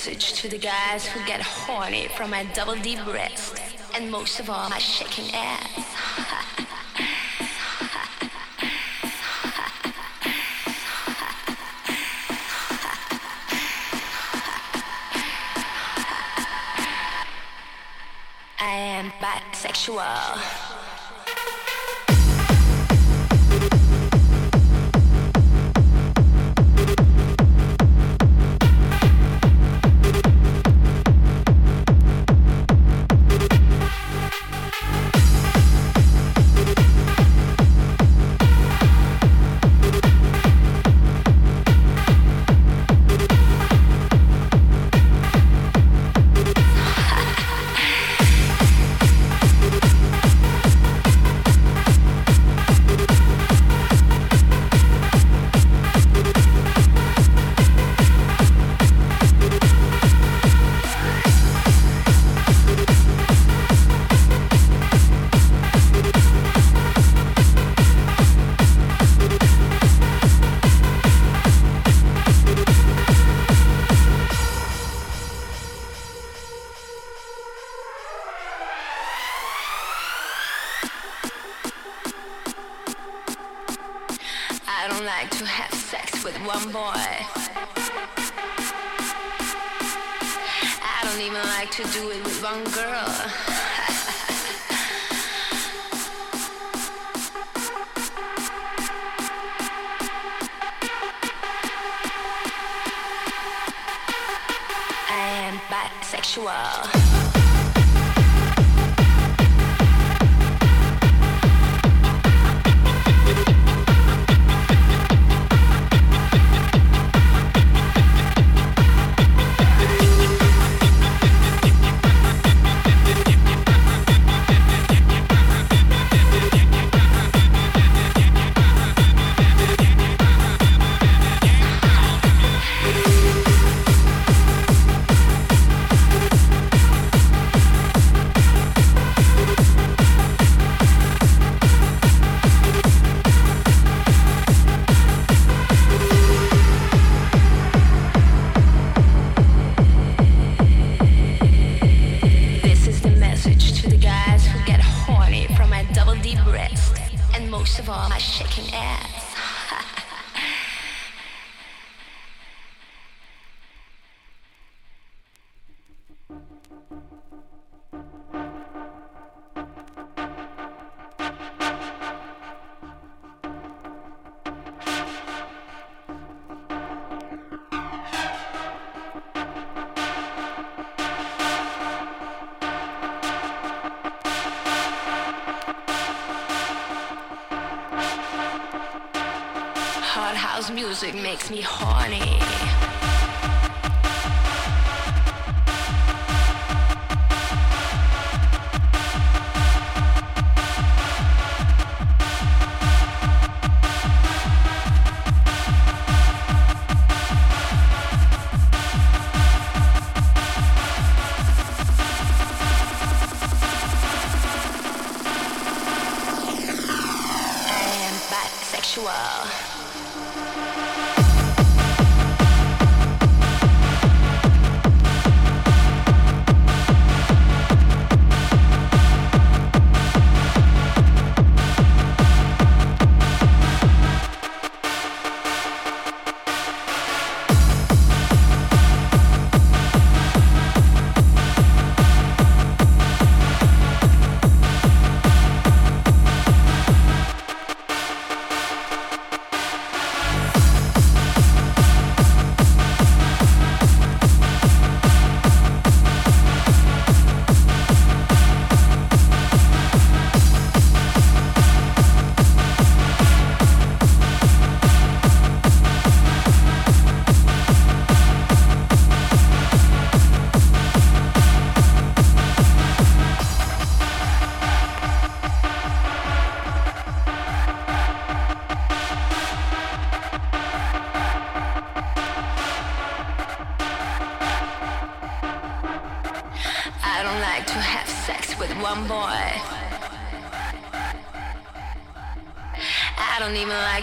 message to the guys who get horny from my double D breast. And most of all, my shaking ass. I am bisexual.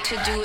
to do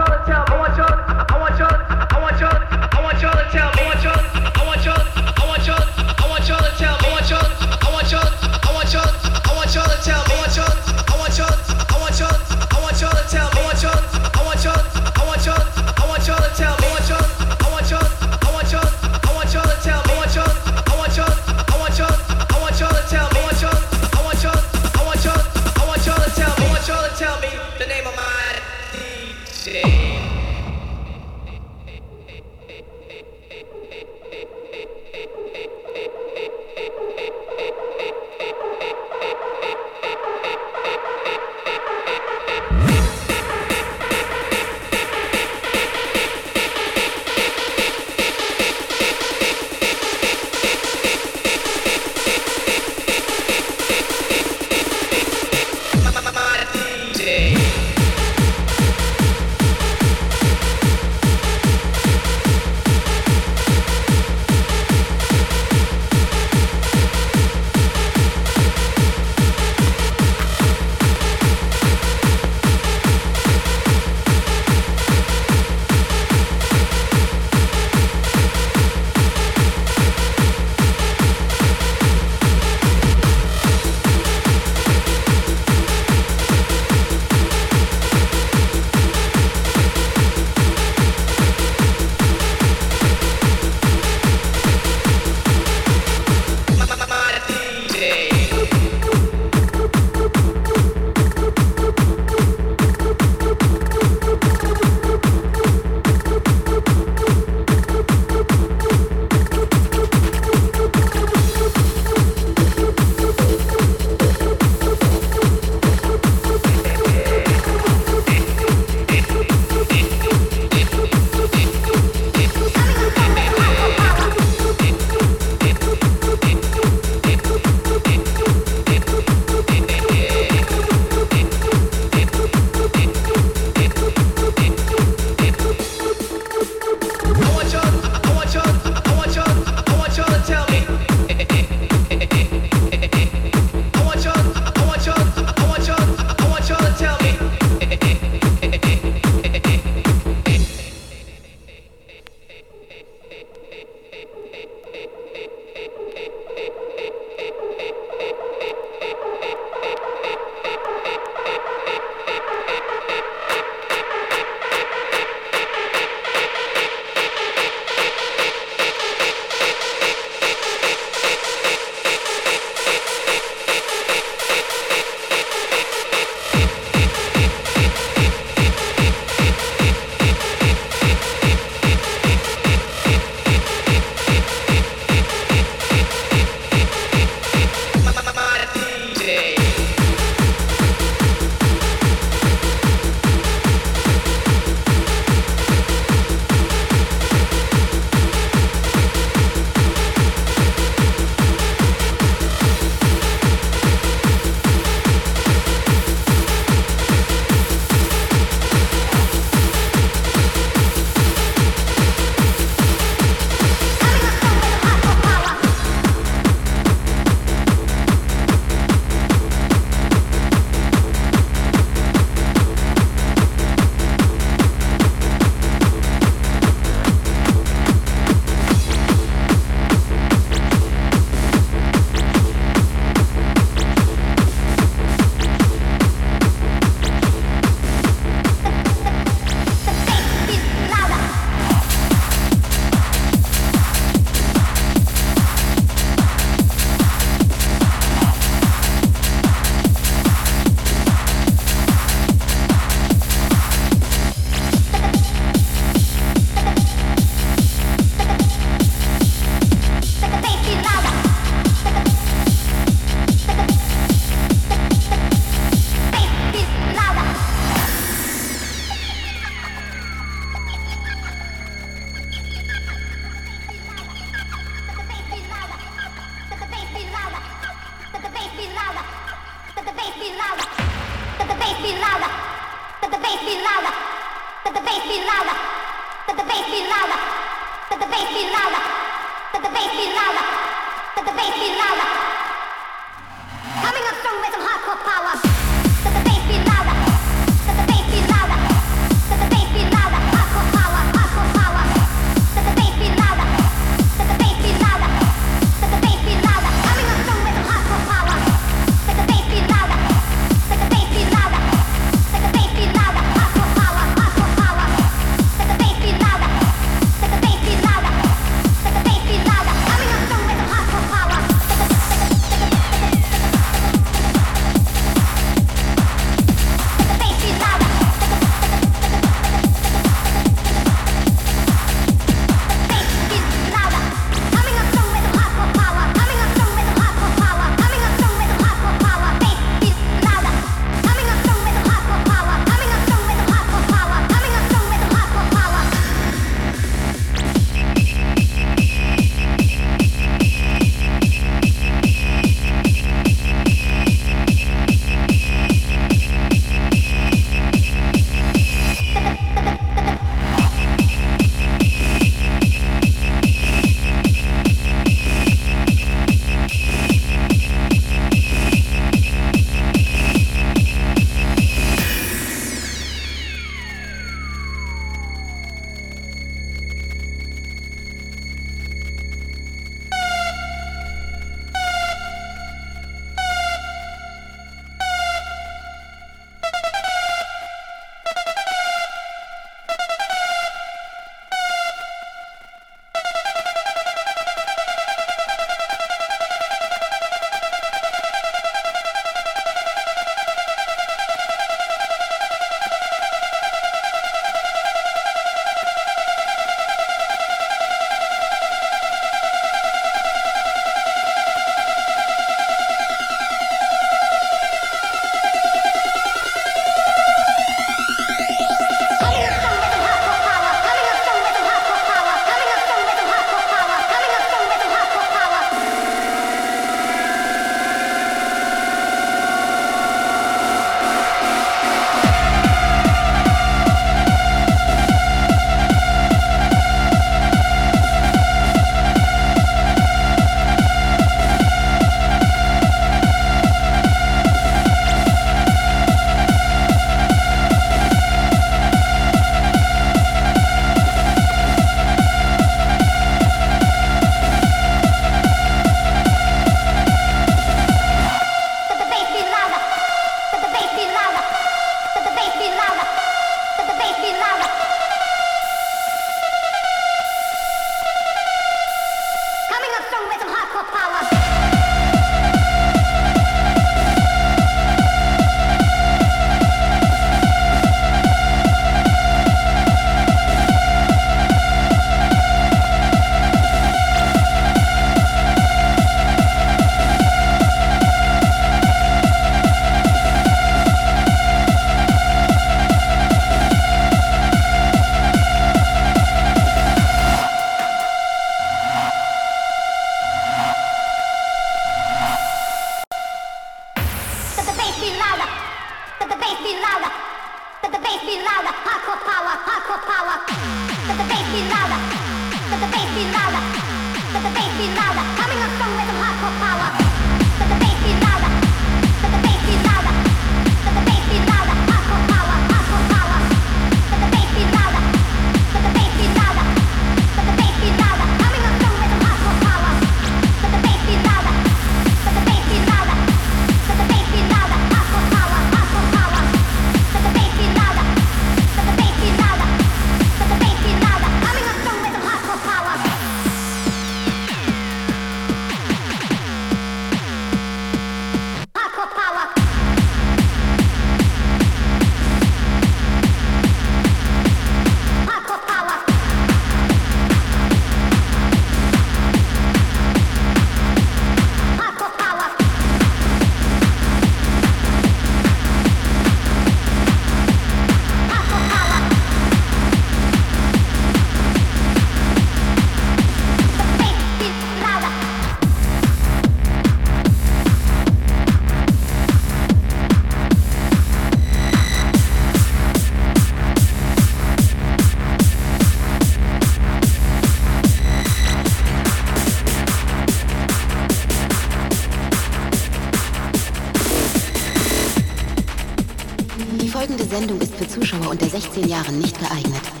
16 Jahren nicht geeignet.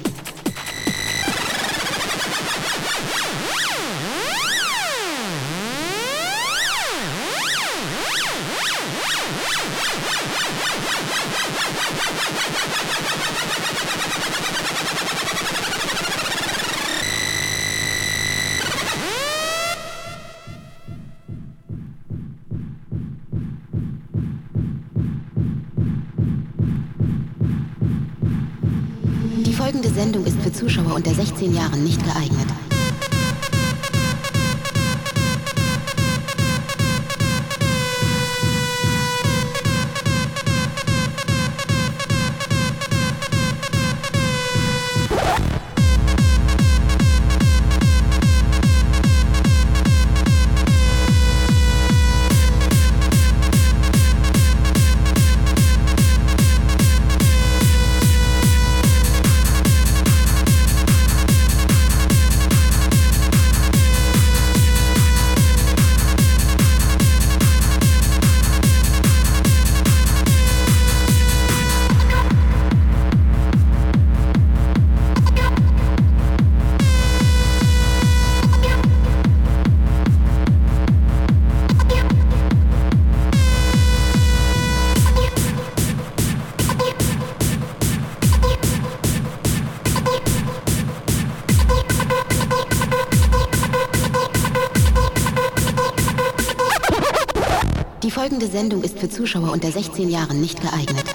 Unter 16 Jahren nicht geeignet. Folgende Sendung ist für Zuschauer unter 16 Jahren nicht geeignet.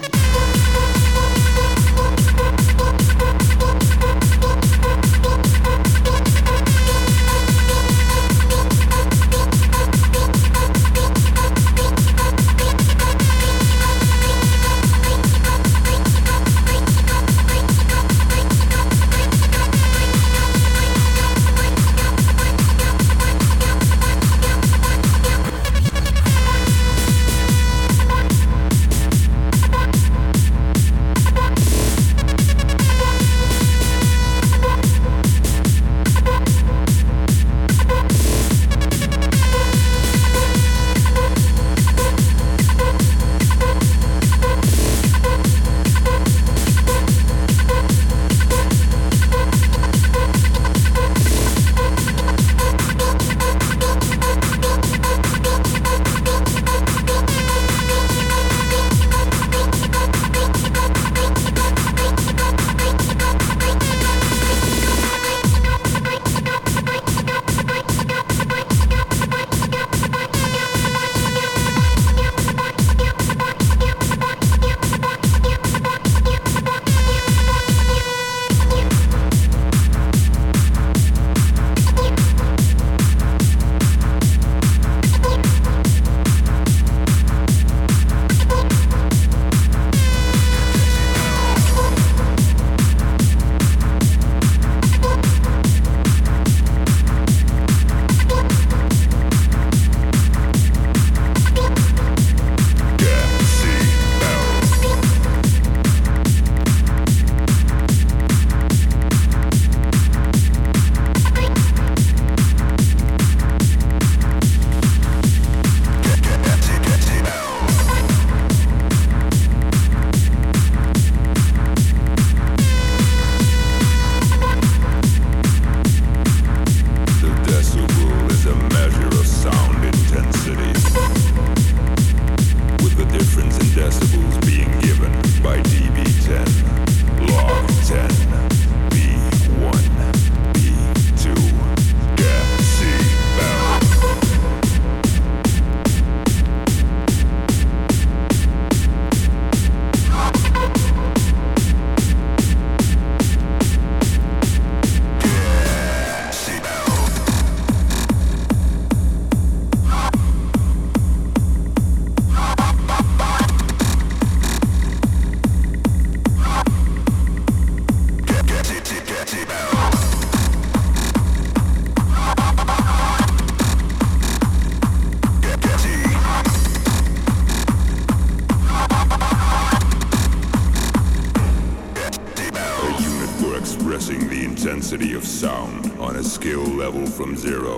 Cassie Bell.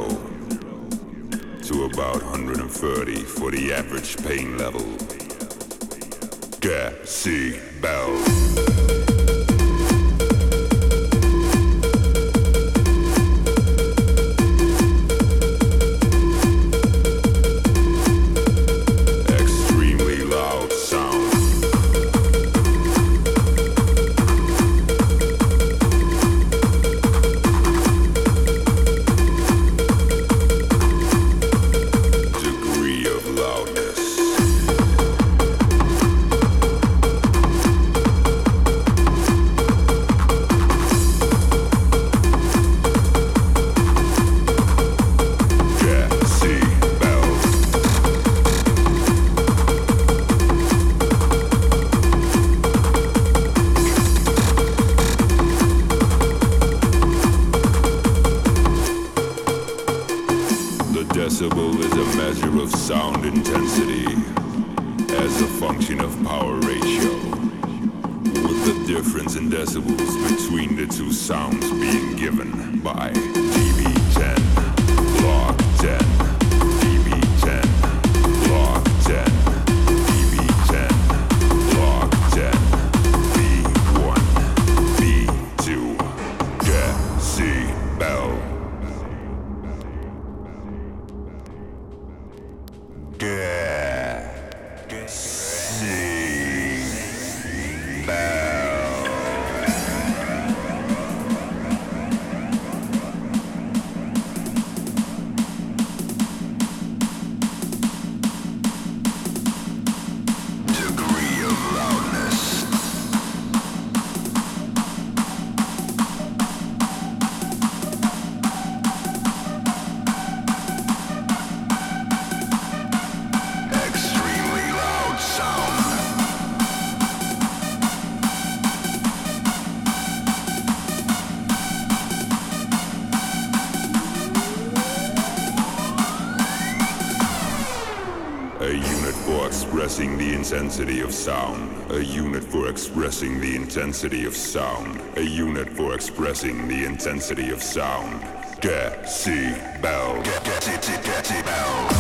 Intensity of sound. A unit for expressing the intensity of sound. A unit for expressing the intensity of sound. Decibel. Decibel.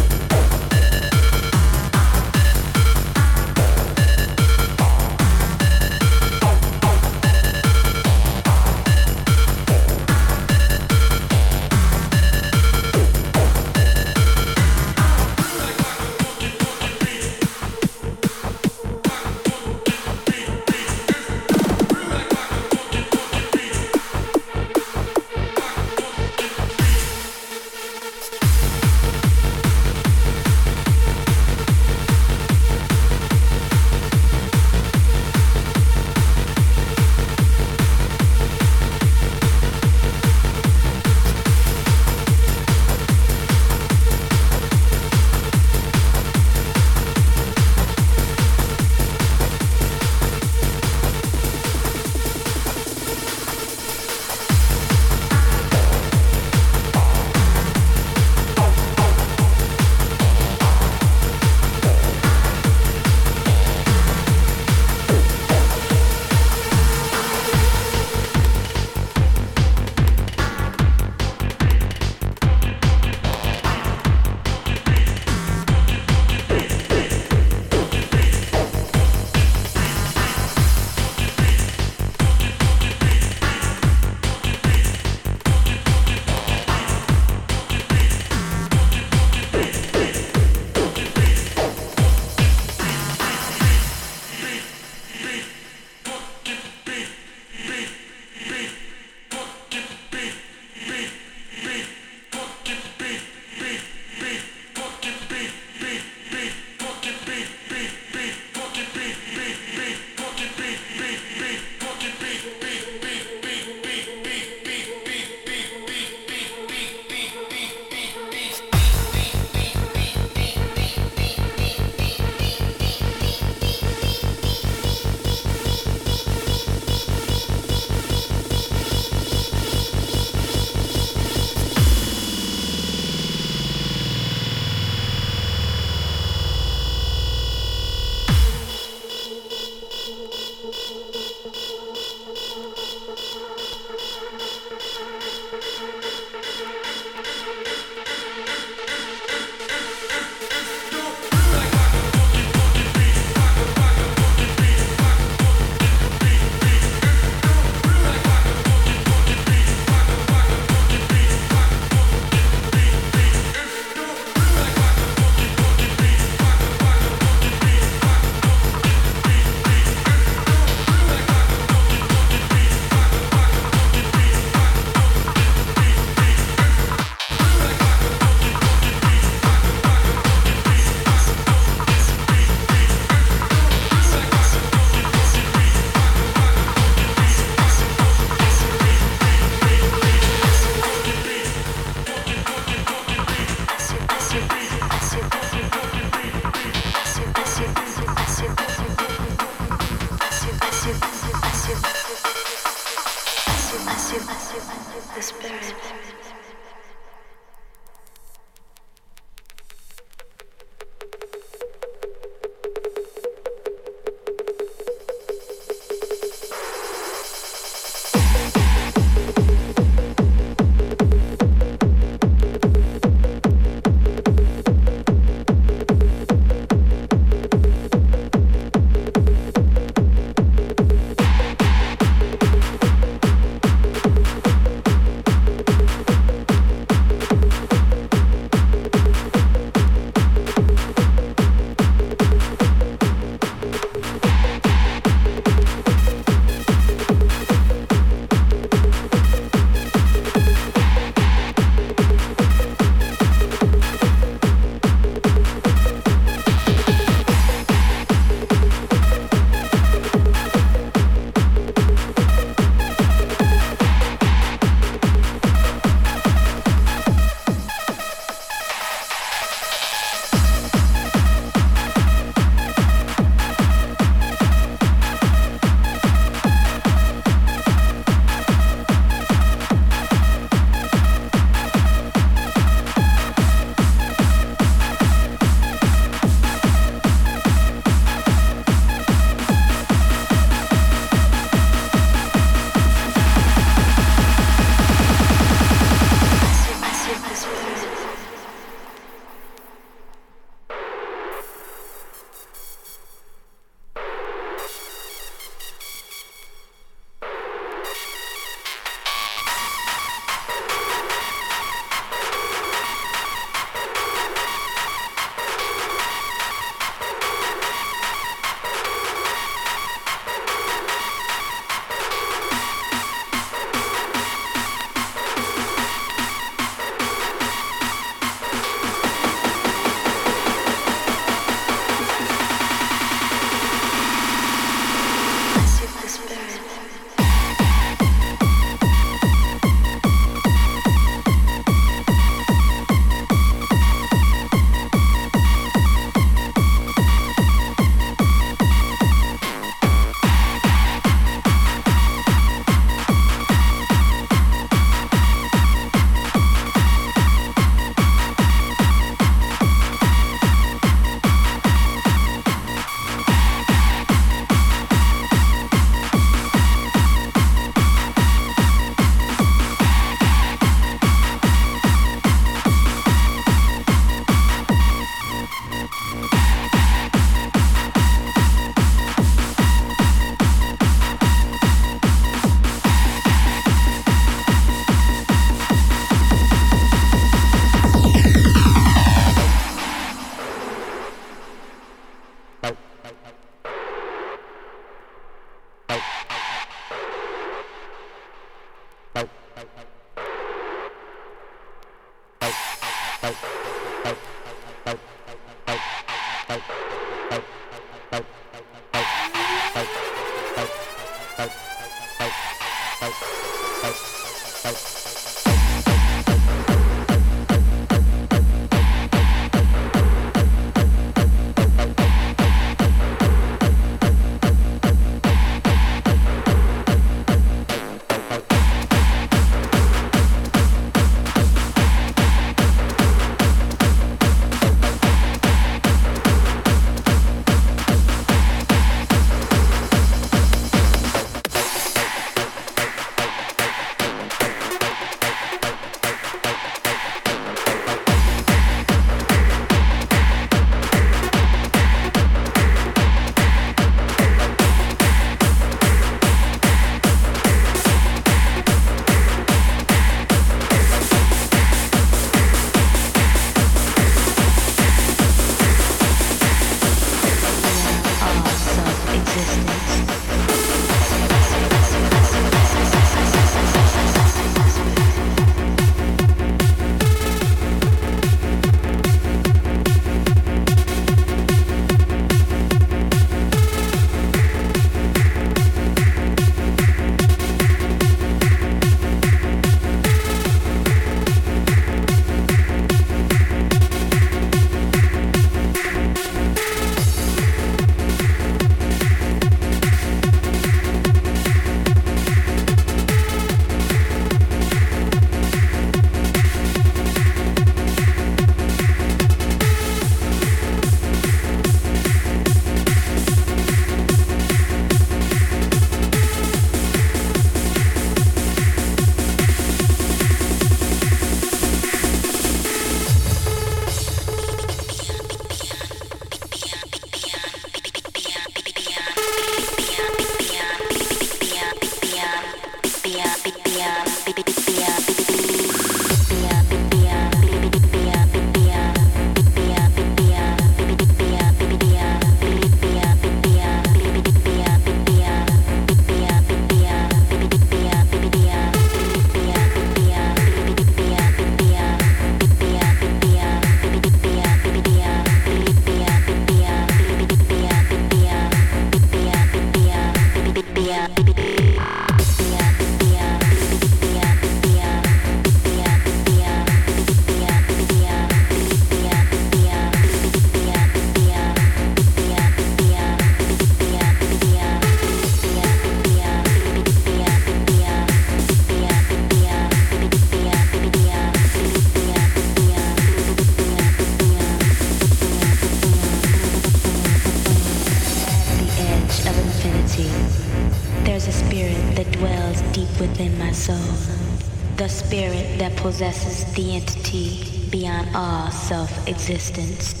Possesses the entity beyond all self existence.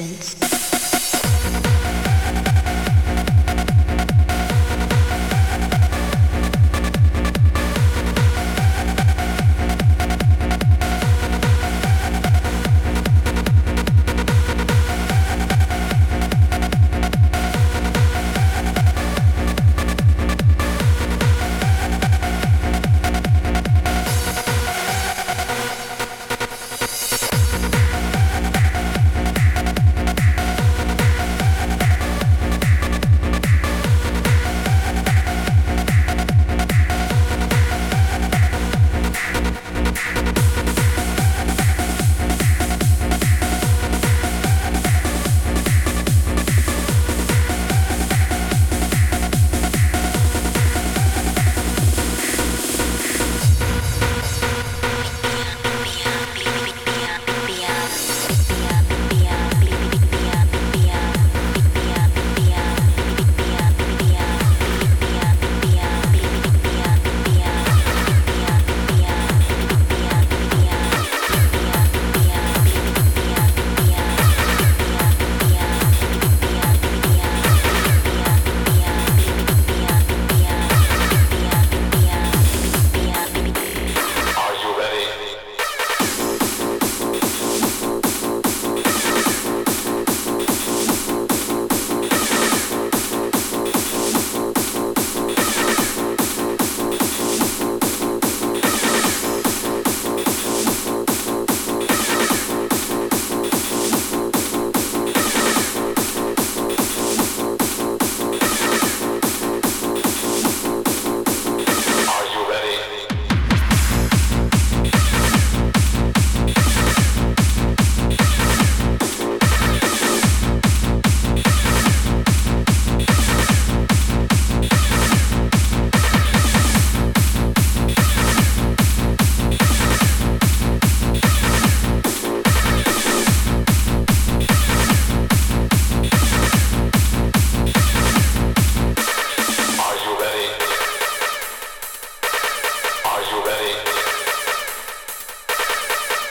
Existence.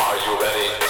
Are you ready?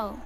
Oh.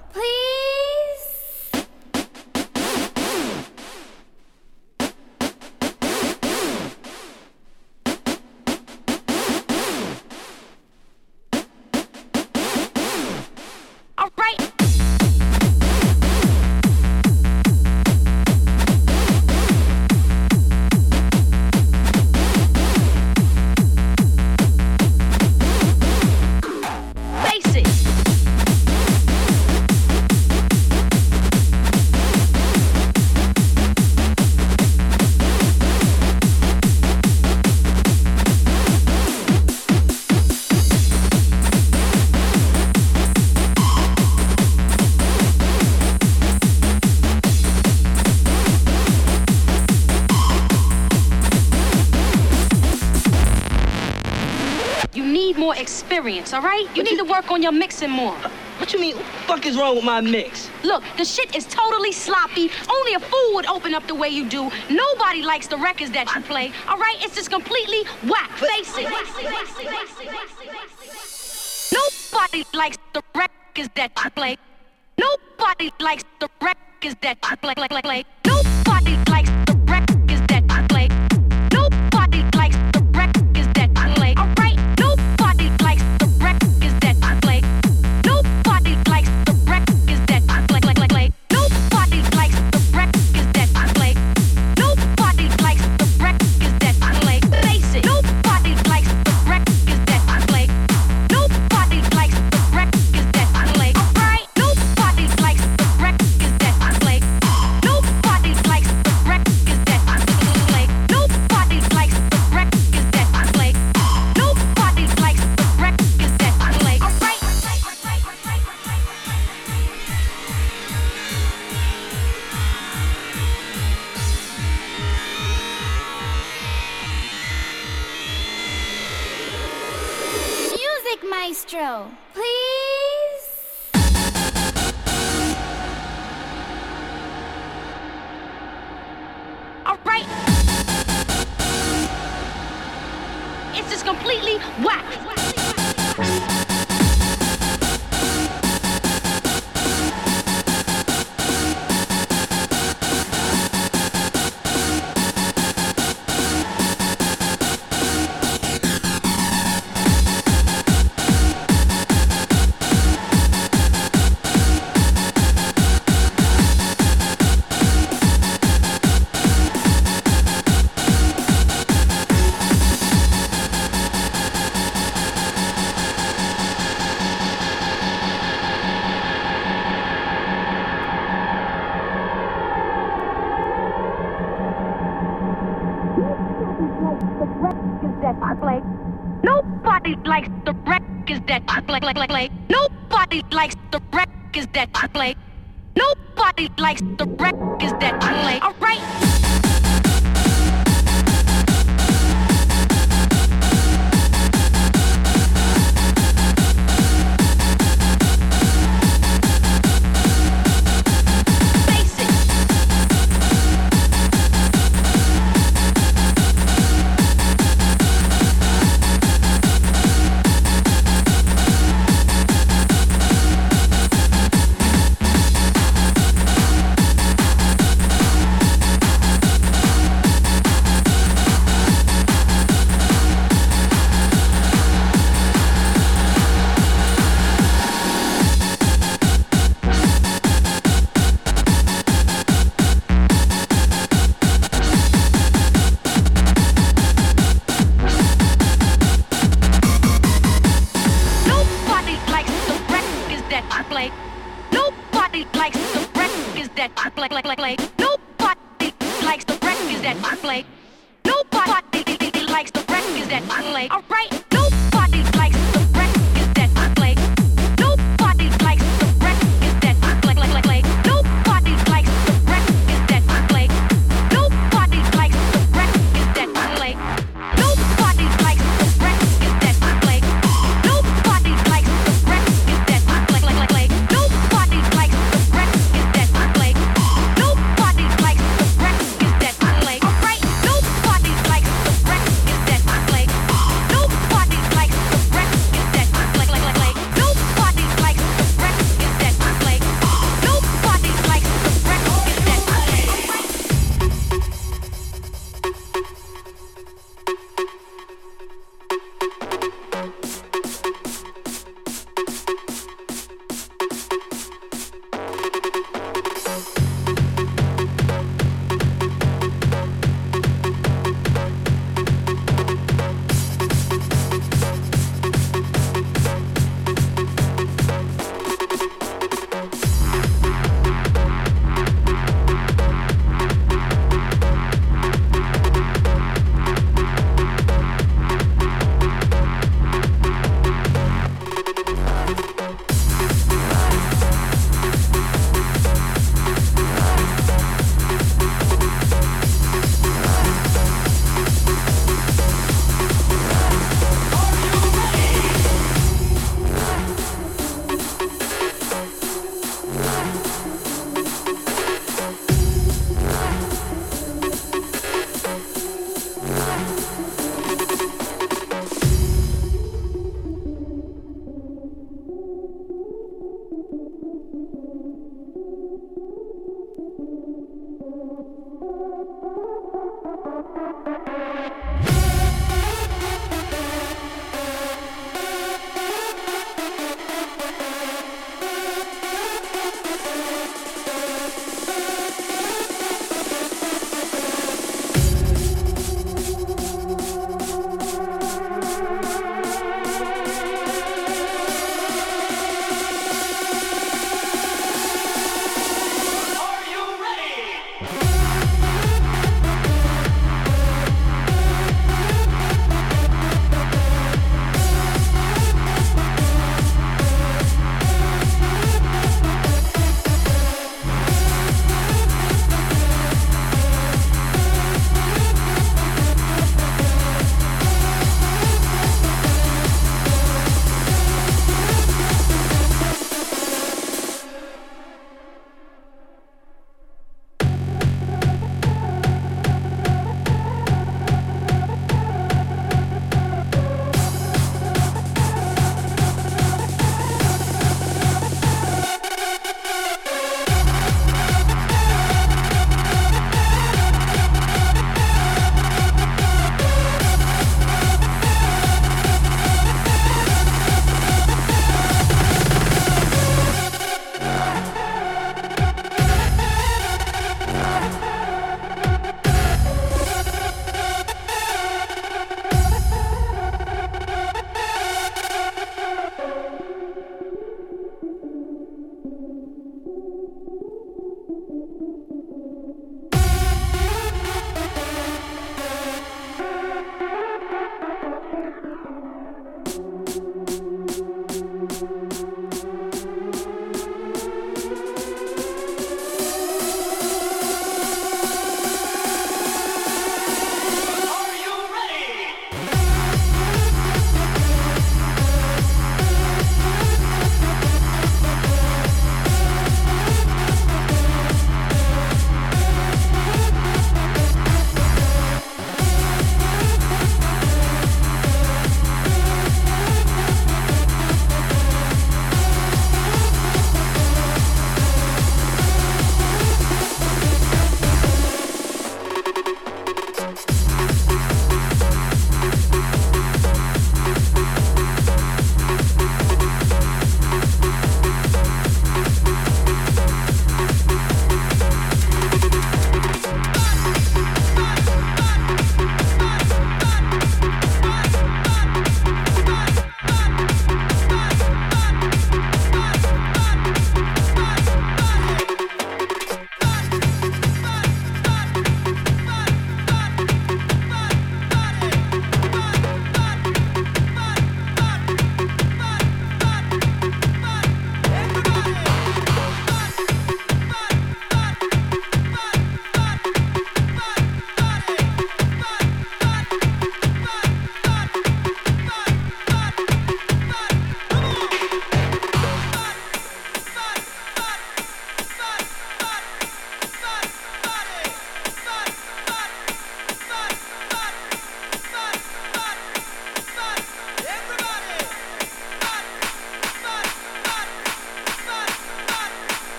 Experience, all right? You need to work on your mixing more. What you mean? What the fuck is wrong with my mix? Look, the shit is totally sloppy. Only a fool would open up the way you do. Nobody likes the records that you play, all right? It's just completely whack. Face it. Nobody likes the records that you play. Nobody likes the records that you play. play, play. Nobody likes Music please. All right. It's just completely whack. Play. play. Nobody likes the records that you play. Nobody likes the records that you play.